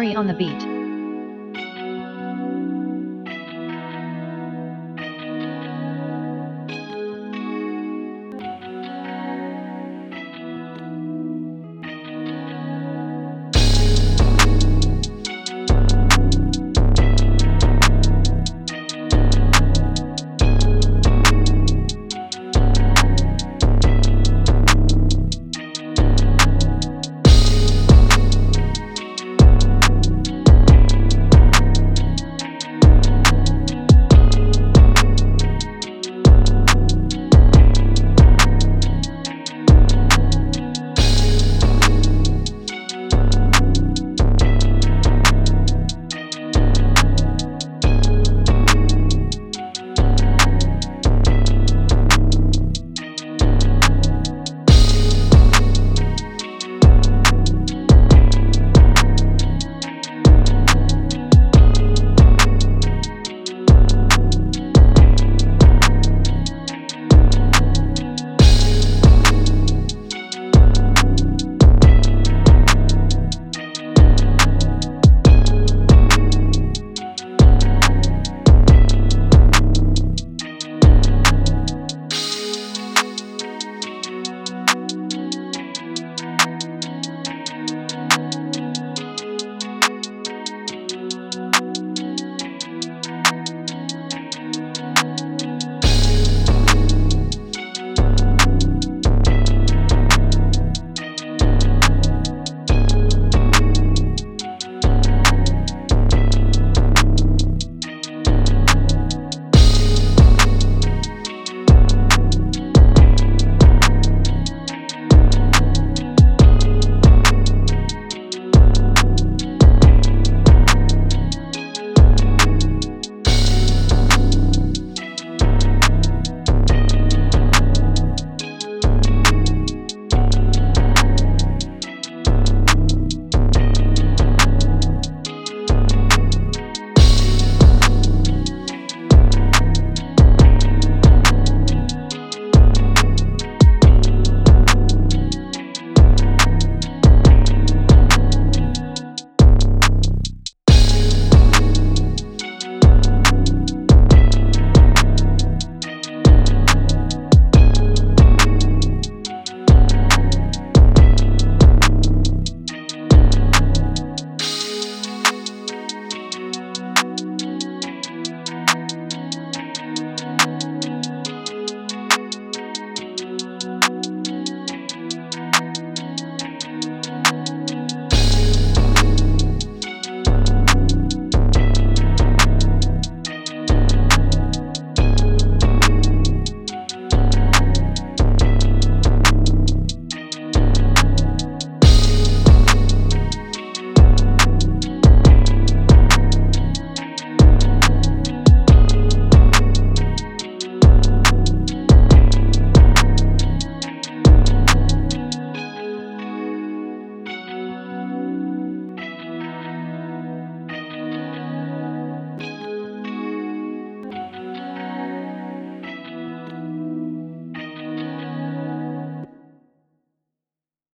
Mori on the beat.